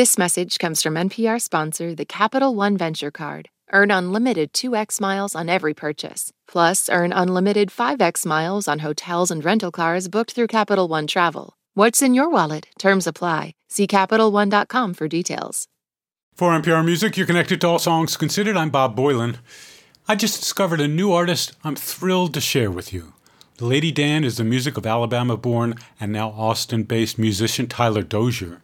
This message comes from NPR sponsor, the Capital One Venture Card. Earn unlimited 2x miles on every purchase. Plus, earn unlimited 5x miles on hotels and rental cars booked through Capital One Travel. What's in your wallet? Terms apply. See CapitalOne.com for details. For NPR Music, you're connected to All Songs Considered. I'm Bob Boilen. I just discovered a new artist I'm thrilled to share with you. The Lady Dan is the music of Alabama born and now Austin based musician Tyler Dozier.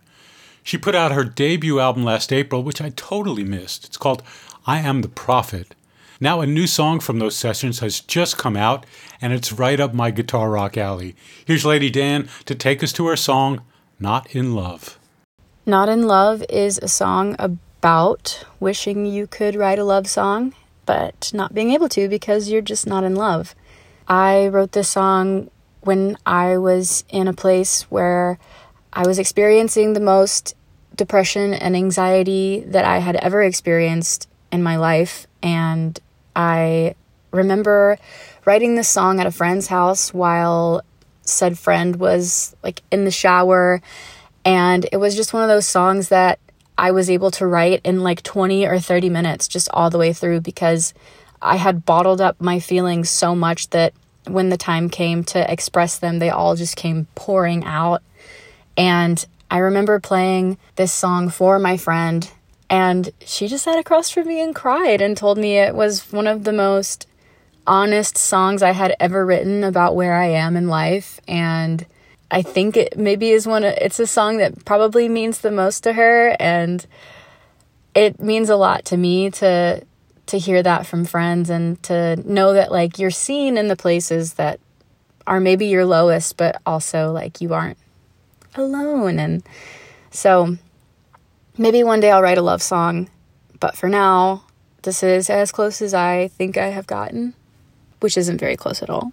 She put out her debut album last April, which I totally missed. It's called I Am the Prophet. Now, a new song from those sessions has just come out, and it's right up my guitar rock alley. Here's Lady Dan to take us to her song, Not in Love. Not in Love is a song about wishing you could write a love song, but not being able to because you're just not in love. I wrote this song when I was in a place where I was experiencing the most depression and anxiety that I had ever experienced in my life. And I remember writing this song at a friend's house while said friend was like in the shower. And it was just one of those songs that I was able to write in like 20 or 30 minutes, just all the way through, because I had bottled up my feelings so much that when the time came to express them, they all just came pouring out. And I remember playing this song for my friend, and she just sat across from me and cried and told me it was one of the most honest songs I had ever written about where I am in life. And I think it maybe is one of, it's a song that probably means the most to her. And it means a lot to me to to hear that from friends and to know that like you're seen in the places that are maybe your lowest but also like you aren't alone. And so maybe one day I'll write a love song but for now this is as close as I think I have gotten which isn't very close at all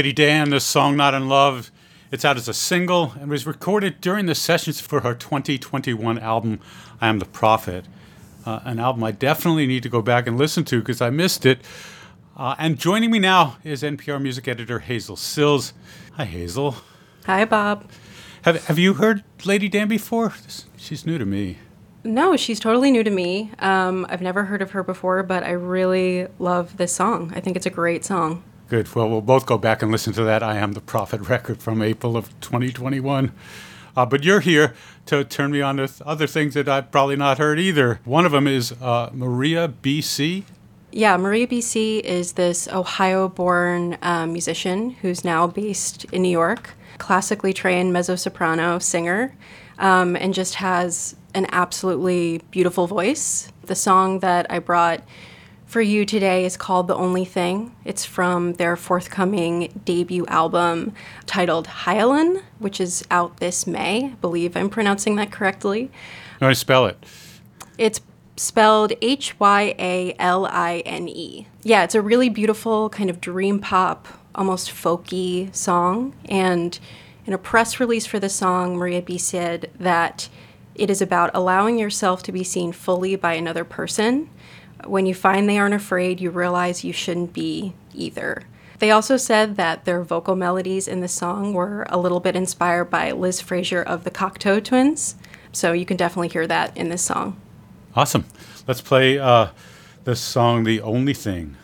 Lady Dan, the song Not in Love, it's out as a single and was recorded during the sessions for her 2021 album, I Am the Prophet. Uh, an album I definitely need to go back and listen to because I missed it. Uh, and joining me now is NPR music editor Hazel Cills. Hi, Hazel. Hi, Bob. Have, have you heard Lady Dan before? She's new to me. No, she's totally new to me. Um, I've never heard of her before, but I really love this song. I think it's a great song. Good. Well, we'll both go back and listen to that I Am the Prophet record from April of 2021. Uh, but you're here to turn me on to th- other things that I've probably not heard either. One of them is uh, Maria BC. Yeah, Maria BC is this Ohio born um, musician who's now based in New York, classically trained mezzo soprano singer, um, and just has an absolutely beautiful voice. The song that I brought for you today is called The Only Thing. It's from their forthcoming debut album titled Hyaline, which is out this May. I believe I'm pronouncing that correctly. How do I spell it? It's spelled H Y A L I N E. Yeah, it's a really beautiful kind of dream pop, almost folky song. And in a press release for the song, Maria BC said that it is about allowing yourself to be seen fully by another person. When you find they aren't afraid, you realize you shouldn't be either. They also said that their vocal melodies in the song were a little bit inspired by Liz Fraser of the Cocteau Twins. So you can definitely hear that in this song. Awesome. Let's play uh, this song, The Only Thing.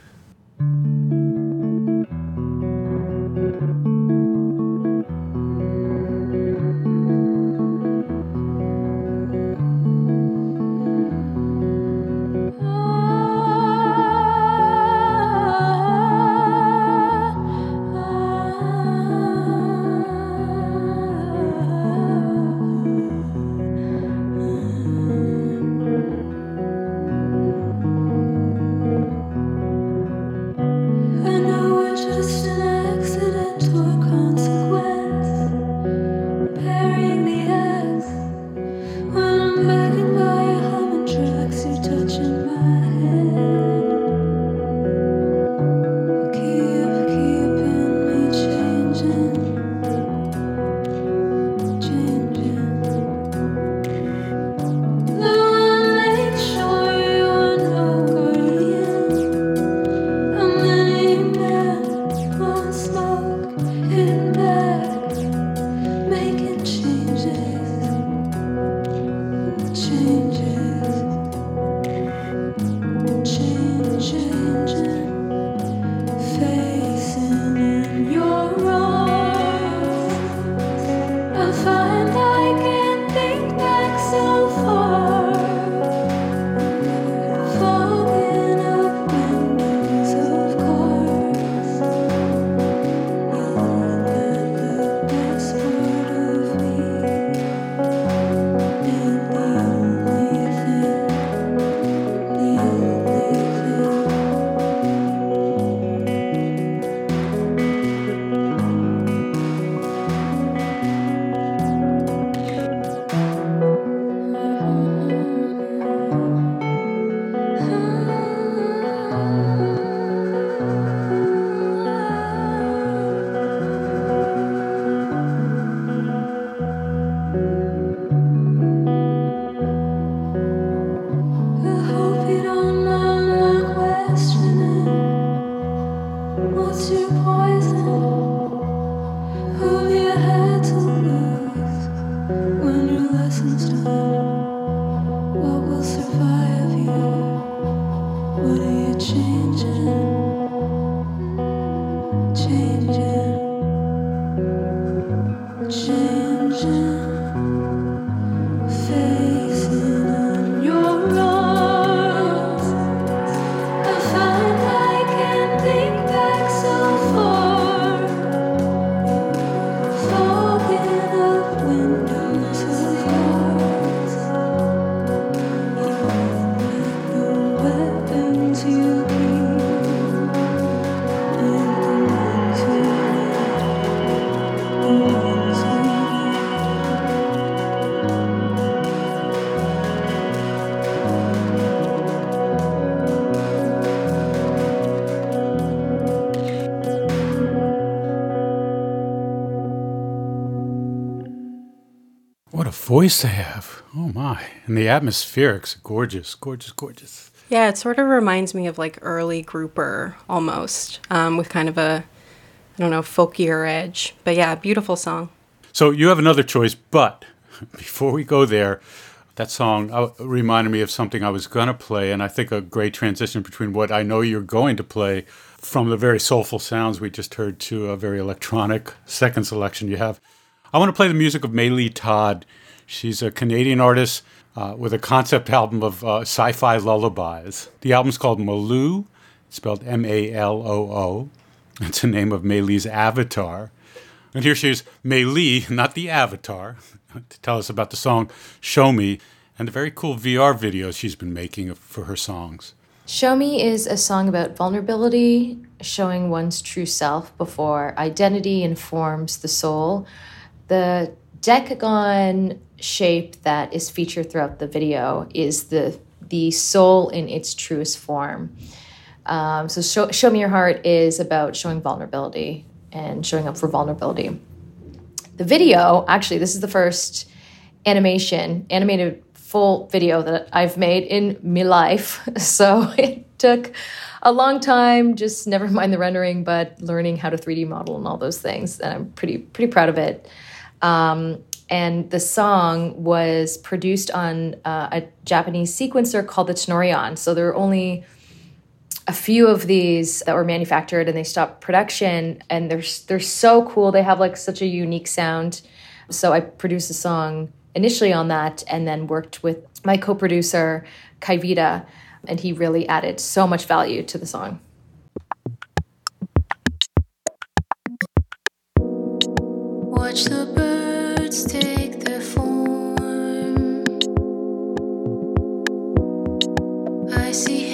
Voice they have. Oh my. And the atmospherics, gorgeous, gorgeous, gorgeous. Yeah, it sort of reminds me of like early grouper almost, um, with kind of a, I don't know, folkier edge. But yeah, beautiful song. So you have another choice, but before we go there, that song uh, reminded me of something I was going to play, and I think a great transition between what I know you're going to play from the very soulful sounds we just heard to a very electronic second selection you have. I want to play the music of Maylee Todd. She's a Canadian artist uh, with a concept album of uh, sci fi lullabies. The album's called Maloo, spelled M A L O O. It's the name of Maylee's avatar. And here she is, Maylee, not the avatar, to tell us about the song Show Me and the very cool VR videos she's been making for her songs. Show Me is a song about vulnerability, showing one's true self before identity informs the soul. The decagon shape that is featured throughout the video is the the soul in its truest form. Um, so show, show me your heart is about showing vulnerability and showing up for vulnerability. The video, actually, this is the first animation, animated full video that I've made in my life. So it took a long time, just never mind the rendering, but learning how to 3D model and all those things. And I'm pretty pretty proud of it. Um, and the song was produced on uh, a Japanese sequencer called the Tenori-on. So there are only a few of these that were manufactured and they stopped production and they're they're so cool. They have like such a unique sound. So I produced a song initially on that and then worked with my co-producer Kaivita and he really added so much value to the song. See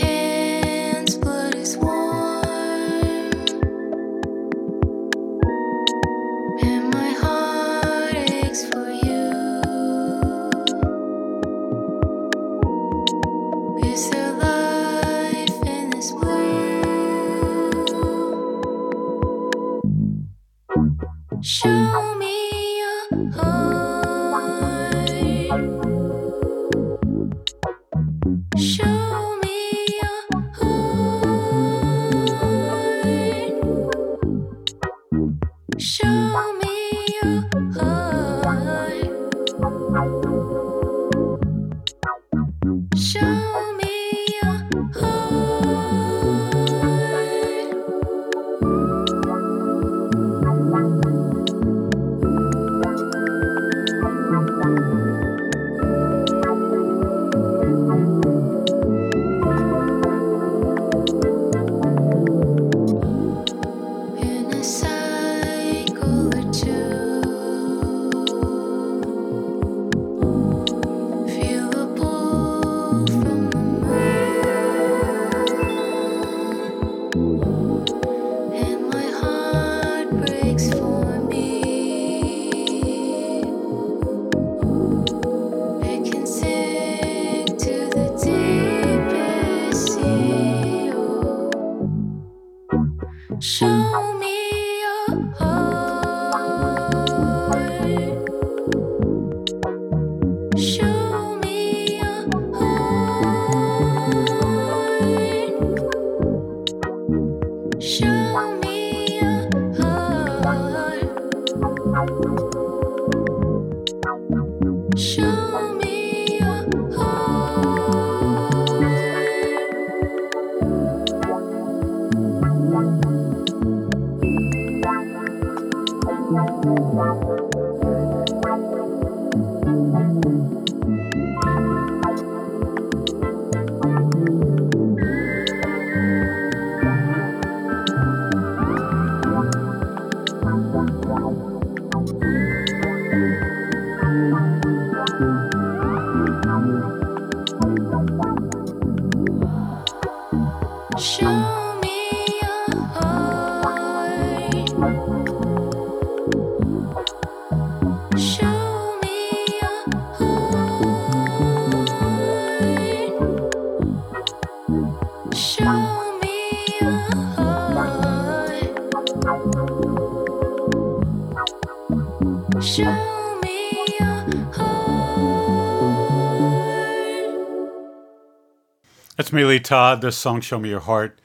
Maylee Todd. This song, Show Me Your Heart,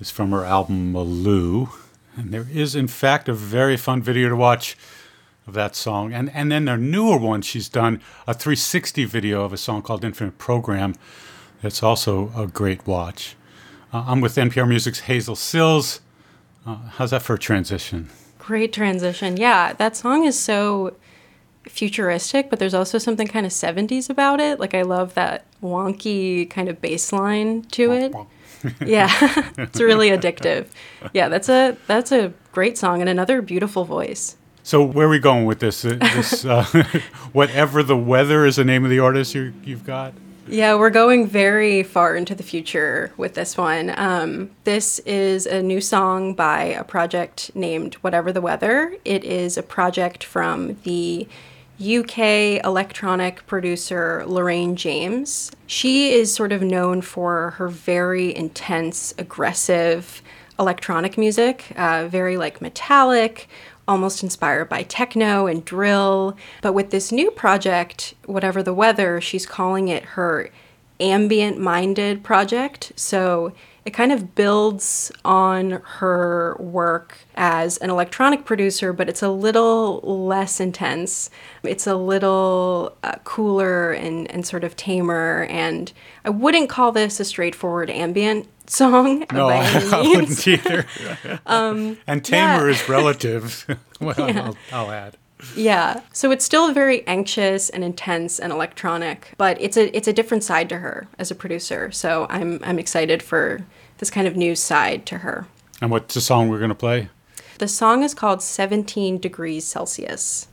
is from her album Maloo. And there is, in fact, a very fun video to watch of that song. And, and then a newer one she's done, a 360 video of a song called Infinite Program. That's also a great watch. Uh, I'm with NPR Music's Hazel Cills. Uh, how's that for a transition? Great transition. Yeah, that song is so futuristic, but there's also something kind of 70s about it. Like, I love that wonky kind of bass line to it. yeah, it's really addictive. Yeah, that's a that's a great song and another beautiful voice. So where are we going with this? Uh, this uh, whatever the weather is the name of the artist you, you've got. Yeah, we're going very far into the future with this one. Um, this is a new song by a project named Whatever the Weather. It is a project from the UK electronic producer Lorraine James. She is sort of known for her very intense, aggressive electronic music, uh, very like metallic, almost inspired by techno and drill. But with this new project, whatever the weather, she's calling it her ambient minded project. So it kind of builds on her work as an electronic producer, but it's a little less intense. It's a little uh, cooler and, and sort of tamer. And I wouldn't call this a straightforward ambient song. No, I, wouldn't either. Um, and tamer yeah. is relative. well, I'll, I'll add. Yeah. So it's still very anxious and intense and electronic, but it's a it's a different side to her as a producer. So I'm I'm excited for this kind of new side to her. And what's the song we're going to play? The song is called 17 Degrees Celsius.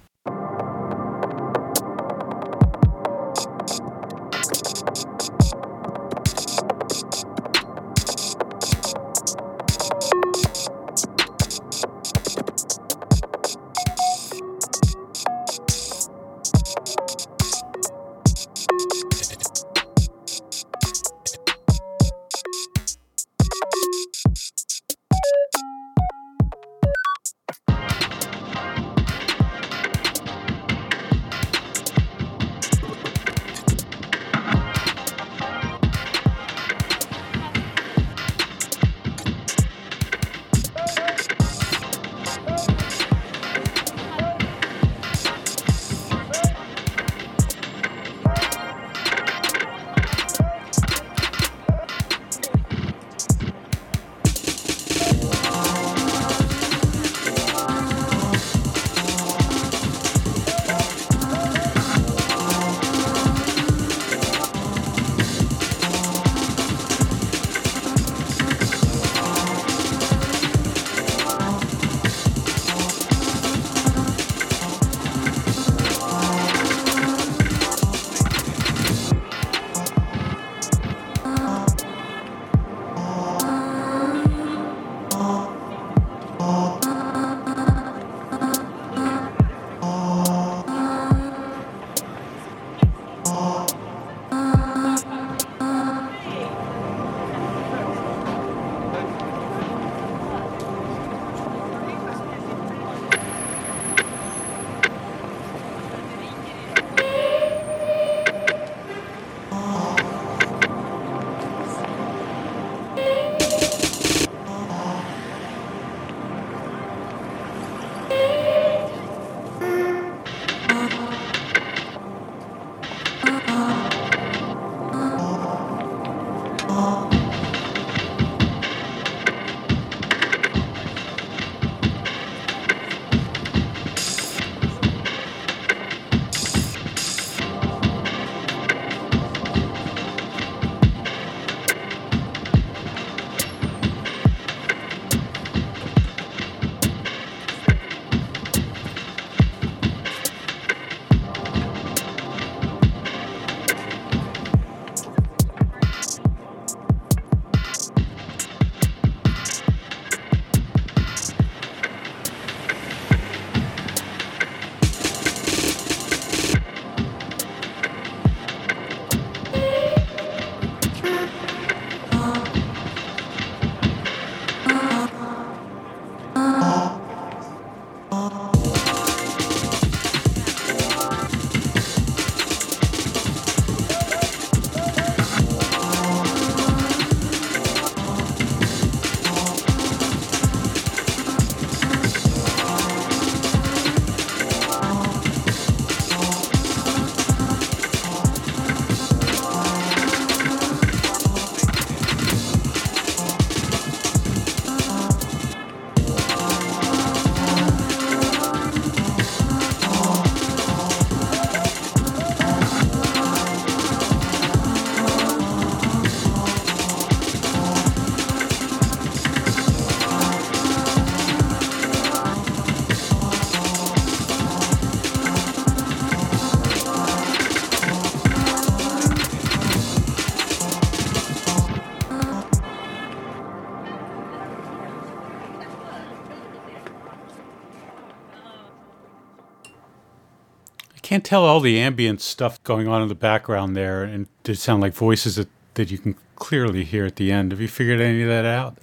Can't tell all the ambient stuff going on in the background there, and they sound like voices that, that you can clearly hear at the end. Have you figured any of that out?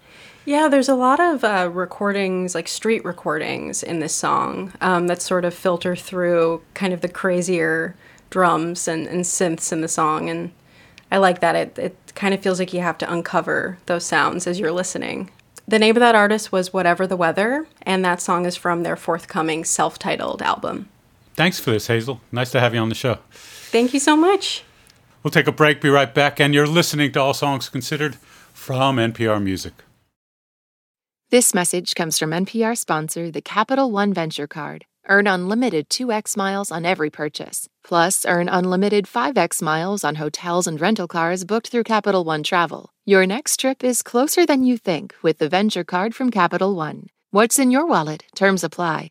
Yeah, there's a lot of uh, recordings, like street recordings in this song um, that sort of filter through kind of the crazier drums and, and synths in the song. And I like that. It, it kind of feels like you have to uncover those sounds as you're listening. The name of that artist was Whatever the Weather, and that song is from their forthcoming self titled album. Thanks for this, Hazel. Nice to have you on the show. Thank you so much. We'll take a break, be right back, and you're listening to All Songs Considered from NPR Music. This message comes from NPR sponsor, the Capital One Venture Card. Earn unlimited 2x miles on every purchase. Plus, earn unlimited 5x miles on hotels and rental cars booked through Capital One Travel. Your next trip is closer than you think with the Venture Card from Capital One. What's in your wallet? Terms apply.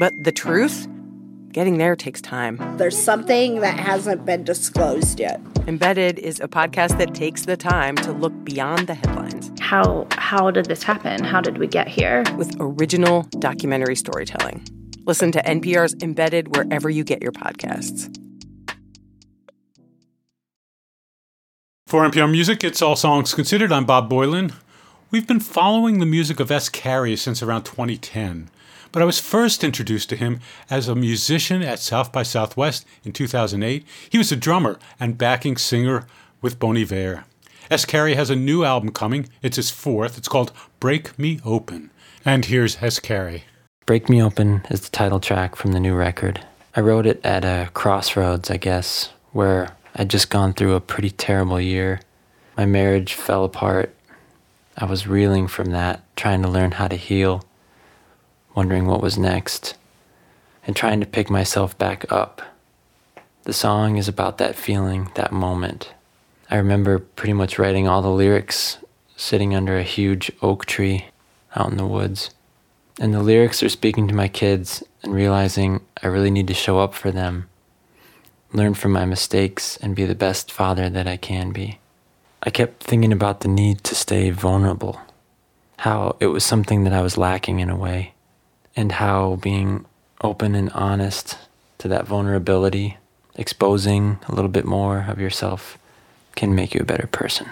But the truth? Getting there takes time. There's something that hasn't been disclosed yet. Embedded is a podcast that takes the time to look beyond the headlines How how did this happen? How did we get here? with original documentary storytelling. Listen to NPR's Embedded wherever you get your podcasts. For NPR Music, it's All Songs Considered. I'm Bob Boilen. We've been following the music of S. Carey since around 2010, but I was first introduced to him as a musician at South by Southwest in 2008. He was a drummer and backing singer with Bon Iver. S. Carey has a new album coming. It's his fourth. It's called Break Me Open. And here's S. Carey. Break Me Open is the title track from the new record. I wrote it at a crossroads, I guess, where I'd just gone through a pretty terrible year. My marriage fell apart. I was reeling from that, trying to learn how to heal, wondering what was next, and trying to pick myself back up. The song is about that feeling, that moment. I remember pretty much writing all the lyrics sitting under a huge oak tree out in the woods. And the lyrics are speaking to my kids and realizing I really need to show up for them, learn from my mistakes, and be the best father that I can be. I kept thinking about the need to stay vulnerable, how it was something that I was lacking in a way, and how being open and honest to that vulnerability, exposing a little bit more of yourself, can make you a better person.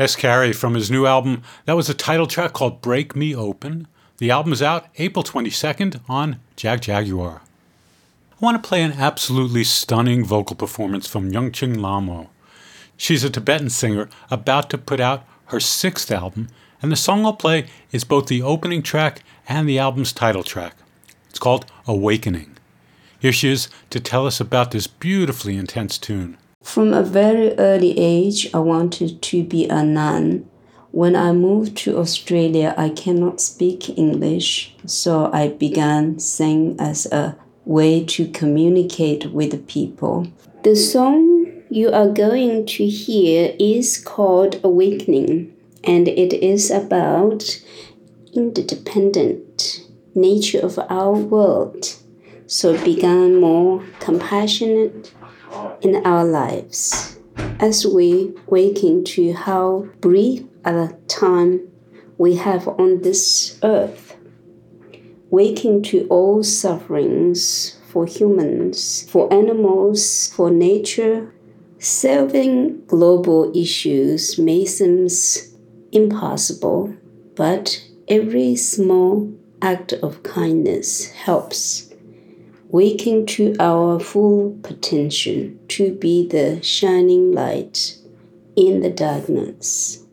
S. Carey from his new album. That was a title track called Break Me Open. The album is out April 22nd on Jagjaguwar. I want to play an absolutely stunning vocal performance from Yungchen Lhamo. She's a Tibetan singer about to put out her sixth album, and the song I'll play is both the opening track and the album's title track. It's called Awakening. Here she is to tell us about this beautifully intense tune. From a very early age, I wanted to be a nun. When I moved to Australia, I cannot speak English, so I began singing as a way to communicate with people. The song you are going to hear is called Awakening, and it is about interdependent nature of our world. So become more compassionate in our lives as we waking to how brief a time we have on this earth. Waking to all sufferings for humans for animals for nature solving global issues may seem impossible but every small act of kindness helps waking to our full potential to be the shining light in the darkness.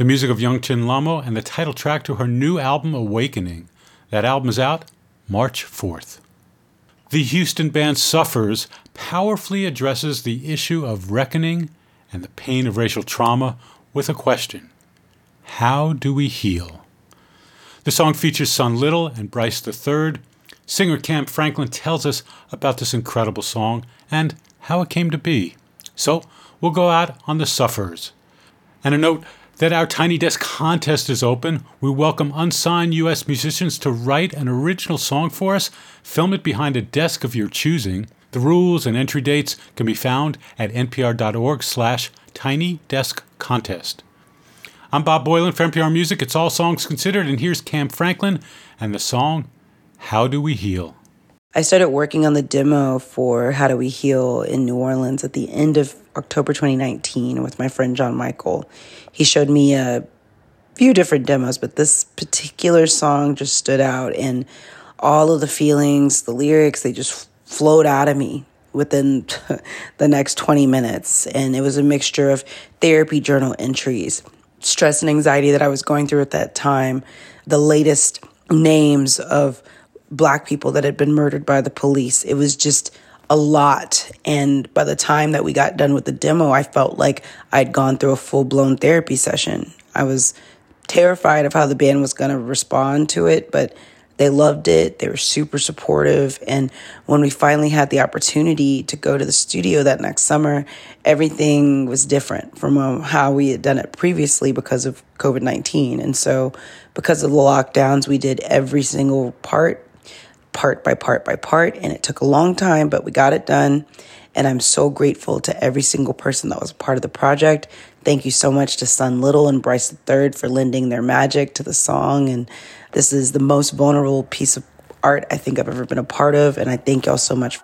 The music of Yungchen Lhamo, and the title track to her new album, Awakening. That album is out March 4th. The Houston band Suffers powerfully addresses the issue of reckoning and the pain of racial trauma with a question How do we heal? The song features Son Little and Bryce III. Singer Kam Franklin tells us about this incredible song and how it came to be. So we'll go out on the Suffers. And a note that our Tiny Desk contest is open. We welcome unsigned U.S. musicians to write an original song for us, film it behind a desk of your choosing. The rules and entry dates can be found at npr.org slash tiny desk contest. I'm Bob Boilen for NPR Music. It's All Songs Considered, and here's Kam Franklin and the song How Do We Heal? I started working on the demo for How Do We Heal in New Orleans at the end of October 2019 with my friend John Michael. He showed me a few different demos, but this particular song just stood out, and all of the feelings, the lyrics, they just flowed out of me within the next 20 minutes. And it was a mixture of therapy journal entries, stress and anxiety that I was going through at that time, the latest names of black people that had been murdered by the police. It was just a lot. And by the time that we got done with the demo, I felt like I'd gone through a full blown therapy session. I was terrified of how the band was going to respond to it, but they loved it. They were super supportive. And when we finally had the opportunity to go to the studio that next summer, everything was different from um, how we had done it previously because of COVID 19. And so, because of the lockdowns, we did every single part, part by part by part. And it took a long time, but we got it done. And I'm so grateful to every single person that was part of the project. Thank you so much to Son Little and Bryce III for lending their magic to the song. And this is the most vulnerable piece of art I think I've ever been a part of. And I thank y'all so much.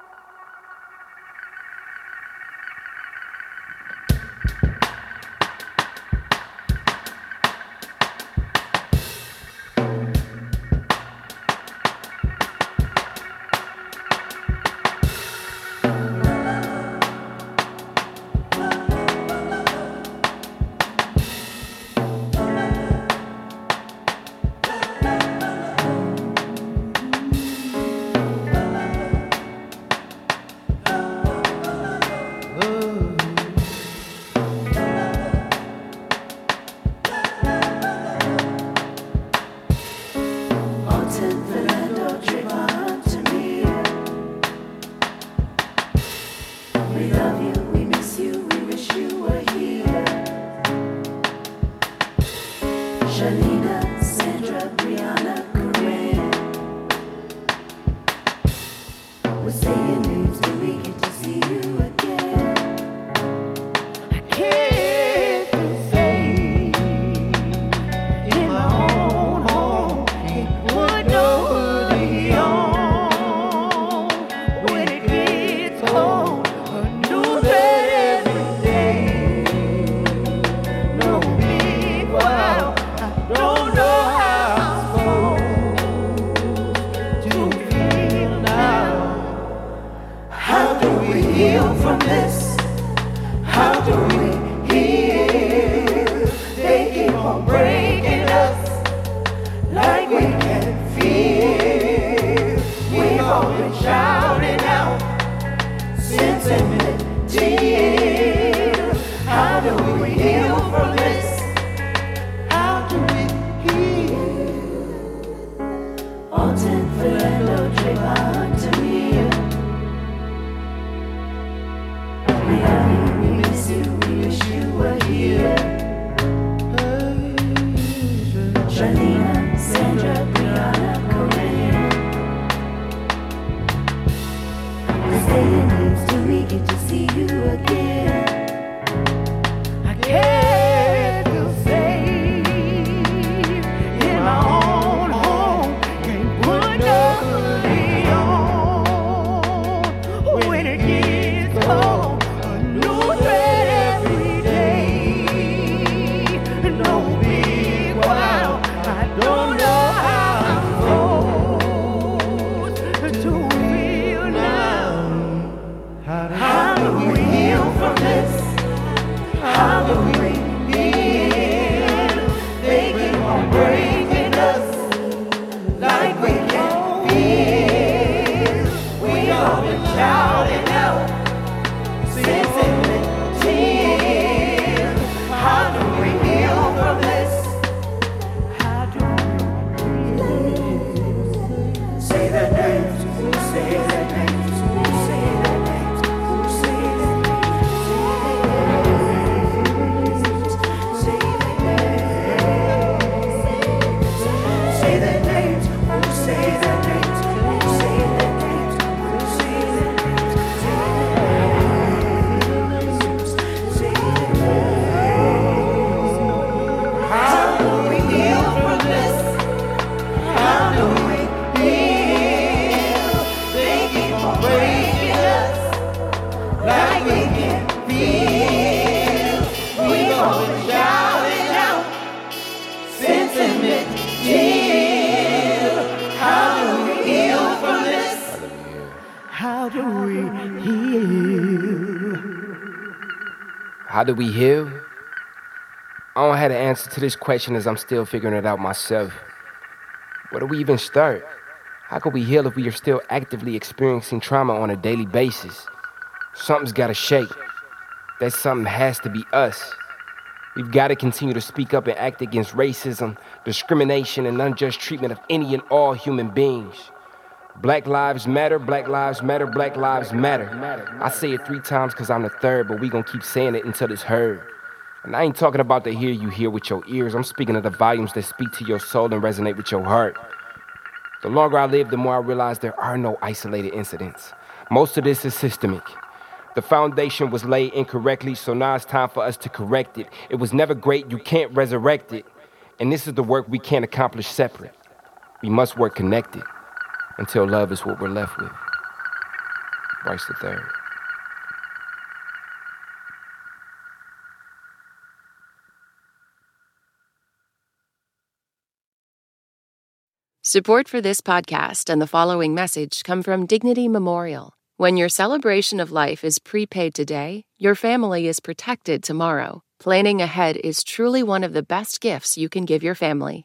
again. Do we heal? I don't have the answer to this question as I'm still figuring it out myself. Where do we even start? How can we heal if we are still actively experiencing trauma on a daily basis? Something's gotta shake. That something has to be us. We've got to continue to speak up and act against racism, discrimination, and unjust treatment of any and all human beings. Black lives matter, black lives matter, black lives matter. I say it three times because I'm the third, but we gonna keep saying it until it's heard. And I ain't talking about the hear you hear with your ears. I'm speaking of the volumes that speak to your soul and resonate with your heart. The longer I live, the more I realize there are no isolated incidents. Most of this is systemic. The foundation was laid incorrectly, so now it's time for us to correct it. It was never great, you can't resurrect it. And this is the work we can't accomplish separate. We must work connected until love is what we're left with. Bryce the Third. Support for this podcast and the following message come from Dignity Memorial. When your celebration of life is prepaid today, your family is protected tomorrow. Planning ahead is truly one of the best gifts you can give your family.